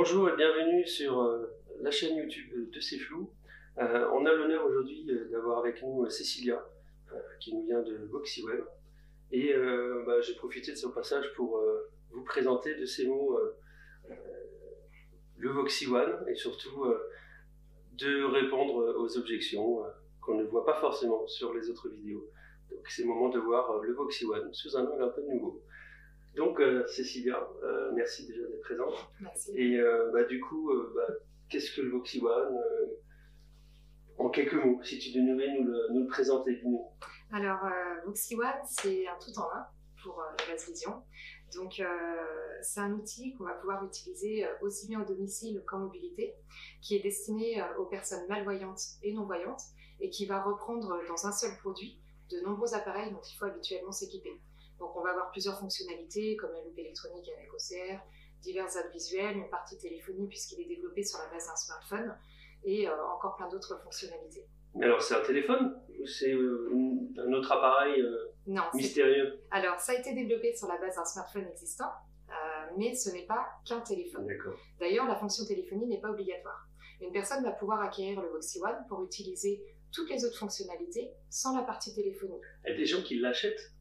Bonjour et bienvenue sur euh, la chaîne YouTube de C'est Flou. Euh, on a l'honneur aujourd'hui euh, d'avoir avec nous Cécilia, qui nous vient de VoxyWeb. Et bah, j'ai profité de son passage pour vous présenter de ces mots le Voxy One et surtout de répondre aux objections qu'on ne voit pas forcément sur les autres vidéos. Donc c'est le moment de voir le Voxy One sous un angle un peu nouveau. Donc, euh, Cécilia, euh, merci déjà d'être présente. Merci. Et euh, bah, du coup, bah, qu'est-ce que le Voxy One En quelques mots, si tu devais nous le, nous le présenter. Nous. Alors, Voxy One, c'est un tout en un pour la base vision. Donc, c'est un outil qu'on va pouvoir utiliser aussi bien au domicile qu'en mobilité, qui est destiné aux personnes malvoyantes et non-voyantes et qui va reprendre dans un seul produit de nombreux appareils dont il faut habituellement s'équiper. Donc on va avoir plusieurs fonctionnalités comme la loupe électronique avec OCR, divers apps visuels, une partie téléphonie puisqu'il est développé sur la base d'un smartphone et euh, encore plein d'autres fonctionnalités. Alors c'est un téléphone ou c'est euh, un autre appareil euh, non, mystérieux? Alors ça a été développé sur la base d'un smartphone existant, mais ce n'est pas qu'un téléphone. D'ailleurs la fonction téléphonie n'est pas obligatoire. Une personne va pouvoir acquérir le Voxy One pour utiliser toutes les autres fonctionnalités sans la partie téléphonie. Il y a des gens qui l'achètent?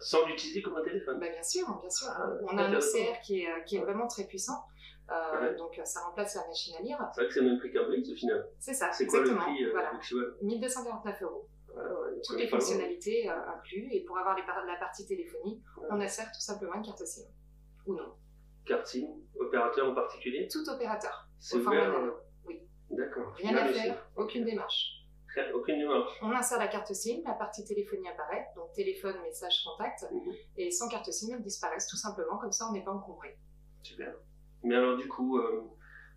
Sans l'utiliser comme un téléphone. Bah, bien sûr, bien sûr. Ah, on a un OCR qui est, qui est vraiment très puissant. Euh, donc ça remplace la machine à lire. C'est vrai que c'est le même prix qu'un Blitz au final. C'est ça, c'est quoi exactement. le prix euh, voilà. 1249 euros. Toutes les fonctionnalités euh, incluses. Et pour avoir les la partie téléphonie, on insère tout simplement une carte SIM. Ou non. Carte SIM Opérateur en particulier Tout opérateur. C'est ouvert Oui. D'accord. Rien à faire, aucune démarche. Aucune démarche. On insère la carte SIM, la partie téléphonie apparaît, donc téléphone, message, contact, mhm. et sans carte SIM, elles disparaissent tout simplement, comme ça on n'est pas encombré. Super. Mais alors du coup, euh,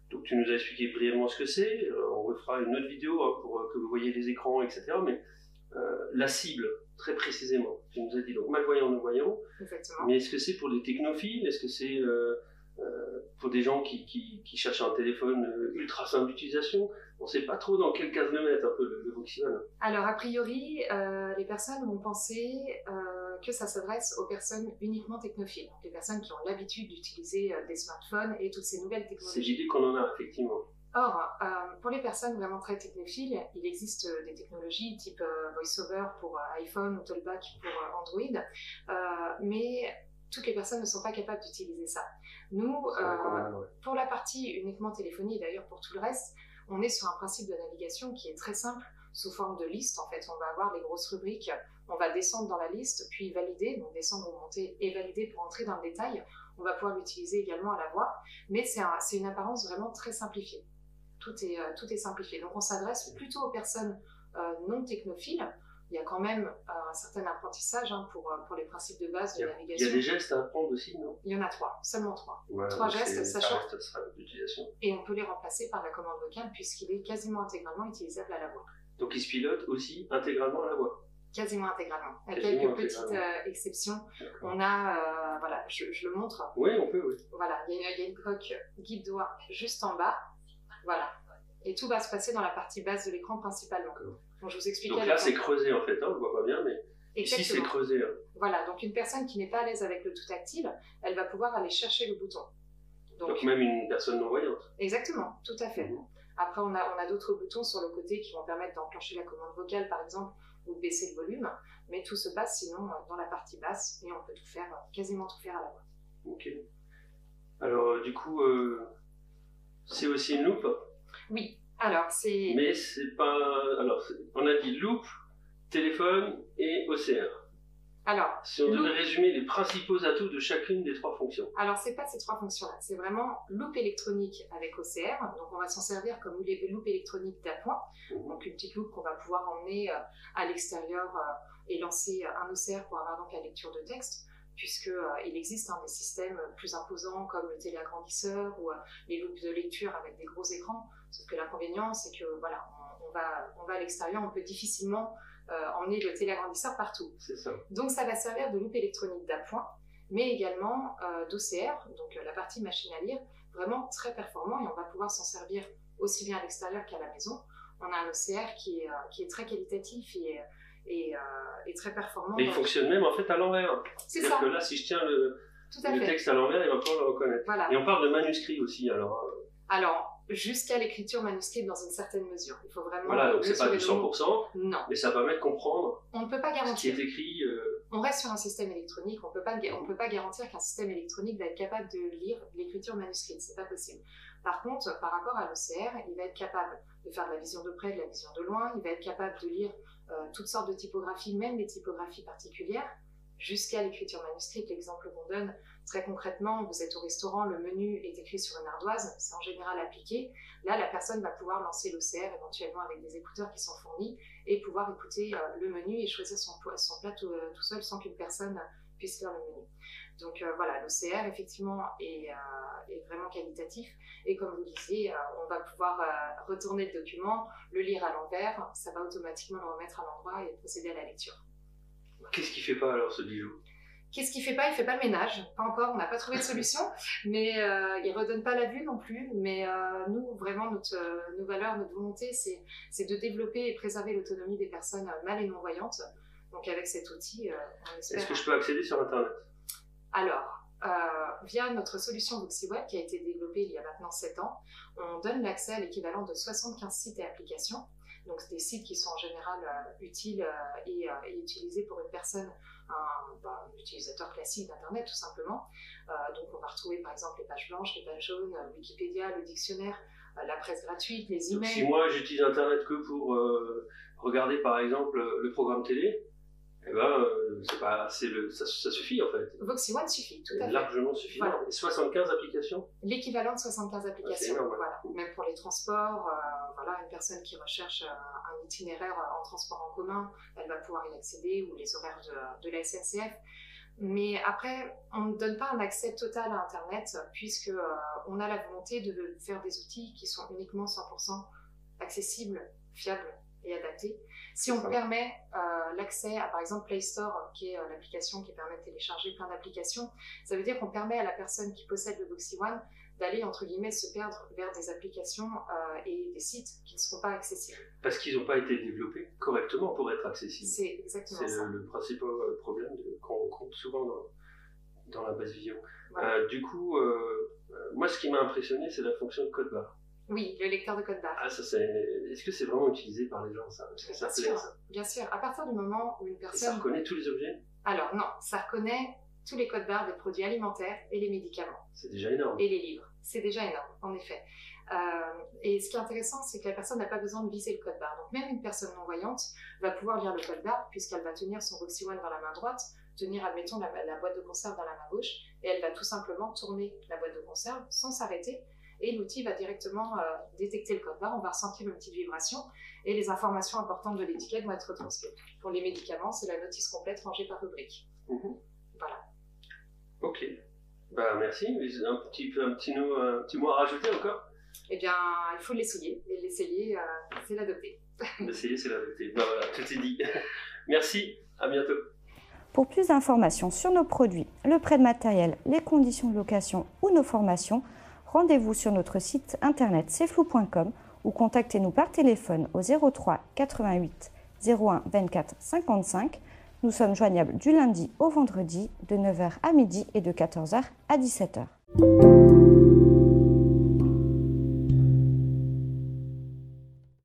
donc tu nous as expliqué brièvement ce que c'est, euh, on refera une autre vidéo hein, pour euh, que vous voyez les écrans, etc. Mais la cible, très précisément, tu nous as dit donc malvoyant, non-voyant. Exactement. Mais est-ce que c'est pour les technophiles? Est-ce que c'est pour des gens qui, qui, qui, cherchent un téléphone ultra simple d'utilisation on ne sait pas trop dans quelle case le mettre, un peu, le, le Alors, a priori, euh, les personnes vont penser euh, que ça s'adresse aux personnes uniquement technophiles, les personnes qui ont l'habitude d'utiliser euh, des smartphones et toutes ces nouvelles technologies. C'est l'idée qu'on en a, effectivement. Or, pour les personnes vraiment très technophiles, il existe des technologies type VoiceOver pour iPhone ou Talkback pour Android, mais toutes les personnes ne sont pas capables d'utiliser ça. Nous, pour la partie uniquement téléphonie, d'ailleurs pour tout le reste, on est sur un principe de navigation qui est très simple, sous forme de liste. En fait, on va avoir les grosses rubriques, on va descendre dans la liste, puis valider, donc descendre ou monter et valider pour entrer dans le détail. On va pouvoir l'utiliser également à la voix, mais c'est une apparence vraiment très simplifiée. Tout est, euh, tout est simplifié. Donc on s'adresse plutôt aux personnes euh, non technophiles, il y a quand même euh, un certain apprentissage hein, pour, euh, pour les principes de base de navigation. Il y a des gestes à apprendre aussi, non? Il y en a trois, seulement trois. trois gestes, sachant. d'utilisation. Et on peut les remplacer par la commande vocale puisqu'il est quasiment intégralement utilisable à la voix. Donc il se pilote aussi intégralement à la voix? Quasiment intégralement. À quelques petites euh, exceptions. On a, voilà, je, le montre. Oui, on peut, oui. Voilà, il y, a, une coque guide doigt juste en bas. Voilà. Et tout va se passer dans la partie basse de l'écran principalement je vous. Donc là, c'est creusé en fait, hein, on ne voit pas bien, mais ici c'est creusé. Hein. Voilà, donc une personne qui n'est pas à l'aise avec le tout tactile, elle va pouvoir aller chercher le bouton. Donc, même une personne non-voyante. Exactement, tout à fait. Mhm. Après, on a, on a d'autres boutons sur le côté qui vont permettre d'enclencher la commande vocale, par exemple, ou de baisser le volume, mais tout se passe sinon euh, dans la partie basse et on peut tout faire, euh, quasiment tout faire à la voix. Ok. Alors, euh, du coup, c'est aussi une loupe Oui, alors, c'est. Mais c'est pas. Alors, on a dit loupe, téléphone et OCR. Alors, si on devait résumer les principaux atouts de chacune des trois fonctions. Alors, c'est pas ces trois fonctions-là, c'est vraiment loupe électronique avec OCR. Donc, on va s'en servir comme loupe électronique d'appoint. Donc, une petite loupe qu'on va pouvoir emmener euh, à l'extérieur euh, et lancer un OCR pour avoir donc la lecture de texte puisqu'il euh, existe hein, des systèmes plus imposants comme le téléagrandisseur ou les loupes de lecture avec des gros écrans. Sauf que l'inconvénient, c'est que voilà, on, va, on va à l'extérieur, on peut difficilement euh, emmener le téléagrandisseur partout. Ça. Donc ça va servir de loupe électronique d'appoint, mais également euh, d'OCR, donc euh, la partie machine à lire, vraiment très performant et on va pouvoir s'en servir aussi bien à l'extérieur qu'à la maison. On a un OCR qui est, qui est très qualitatif et, et, très performant. Et il fonctionne même en fait à l'envers. C'est ça. que là, si je tiens le, le texte à l'envers, il va pouvoir le reconnaître. Voilà. Et on parle de manuscrit aussi, alors. euh, Alors, jusqu'à l'écriture manuscrite dans une certaine mesure. Il faut vraiment Voilà, donc c'est pas du le mot. 100%, Non, mais ça permet de comprendre on ne peut pas ce qui garantir. est écrit. euh, On reste sur un système électronique, on peut pas, on peut pas garantir qu'un système électronique va être capable de lire l'écriture manuscrite, c'est pas possible. Par contre, par rapport à l'OCR, il va être capable de faire de la vision de près, de la vision de loin, il va être capable de lire euh, toutes sortes de typographies, même les typographies particulières, jusqu'à l'écriture manuscrite. L'exemple qu'on donne, très concrètement, vous êtes au restaurant, le menu est écrit sur une ardoise, c'est en général appliqué. Là, la personne va pouvoir lancer l'OCR éventuellement avec des écouteurs qui sont fournis et pouvoir écouter euh, le menu et choisir son, pla- son plat tout, euh, tout seul sans qu'une personne puisse lire le menu. Donc euh, voilà, l'OCR effectivement est, est vraiment qualitatif et comme vous disiez, euh, on va pouvoir retourner le document, le lire à l'envers, ça va automatiquement le remettre à l'endroit et procéder à la lecture. Qu'est-ce qui fait pas alors ce bijou? Qu'est-ce qu'il fait pas? Il fait pas le ménage, pas encore, on n'a pas trouvé de solution, mais euh, il redonne pas la vue non plus. Mais euh, nous, vraiment, notre, euh, nos valeurs, notre volonté, c'est, c'est de développer et préserver l'autonomie des personnes euh, mal et non voyantes. Donc avec cet outil, euh, on espère. Est-ce que je peux accéder sur Internet? Alors, euh, via notre solution VoxyWeb qui a été développée il y a maintenant 7 ans, on donne l'accès à l'équivalent de 75 sites et applications. Donc, c'est des sites qui sont en général euh, utiles euh, et, euh, et utilisés pour une personne, un, bah, un utilisateur classique d'Internet tout simplement. Donc, on va retrouver par exemple les pages blanches, les pages jaunes, Wikipédia, le dictionnaire, la presse gratuite, les Donc, Si emails. moi j'utilise Internet que pour regarder par exemple le programme télé, eh ben, c'est pas, c'est le, ça, ça suffit en fait. VoxyOne suffit, tout à fait. largement suffisant. Voilà. Et 75 applications? L'équivalent de 75 applications, ouais. voilà. Même pour les transports, personne qui recherche euh, un itinéraire en transport en commun, elle va pouvoir y accéder, ou les horaires de, de la SNCF. Mais après, on ne donne pas un accès total à Internet, puisque euh, on a la volonté de faire des outils qui sont uniquement 100% accessibles, fiables et adaptés. Si on permet euh, l'accès à, par exemple, Play Store, qui est euh, l'application qui permet de télécharger plein d'applications, ça veut dire qu'on permet à la personne qui possède le Voxy One d'aller, entre guillemets, se perdre vers des applications euh, et des sites qui ne seront pas accessibles. parce qu'ils n'ont pas été développés correctement pour être accessibles. C'est exactement C'est ça. le, le principal problème qu'on rencontre souvent dans, dans la base vision. Voilà. Euh, du coup, euh, moi ce qui m'a impressionné, c'est la fonction de code barre. Oui, le lecteur de code barre. Ah, ça, c'est... Est-ce que c'est vraiment utilisé par les gens, ça? Parce que ça Bien plaît, sûr, ça. bien sûr. À partir du moment où une Et ça personne... reconnaît tous les objets? Alors non, ça reconnaît tous les codes barres des produits alimentaires et les médicaments. C'est déjà énorme. et les livres. C'est déjà énorme, en effet. Euh, et ce qui est intéressant, c'est que la personne n'a pas besoin de viser le code barre. Donc même une personne non-voyante va pouvoir lire le code barre puisqu'elle va tenir son Voxy One dans la main droite, tenir, admettons, la, la boîte de conserve dans la main gauche, et elle va tout simplement tourner la boîte de conserve sans s'arrêter. Et l'outil va directement euh, détecter le code barre, on va ressentir une petite vibration, et les informations importantes de l'étiquette vont être transcrites. Pour les médicaments, c'est la notice complète rangée par rubrique. Mhm. Voilà. Ok. Bah merci. Un petit, un petit, mot, un petit mot à rajouter encore? Eh bien, il faut l'essayer, et l'essayer, euh, c'est l'adopter. D'essayer, c'est la vérité. Bah voilà, tout est dit. merci. À bientôt. Pour plus d'informations sur nos produits, le prêt de matériel, les conditions de location ou nos formations, rendez-vous sur notre site internet cflou.com ou contactez-nous par téléphone au 03 88 01 24 55. Nous sommes joignables du lundi au vendredi de 9h à midi et de 14h à 17h.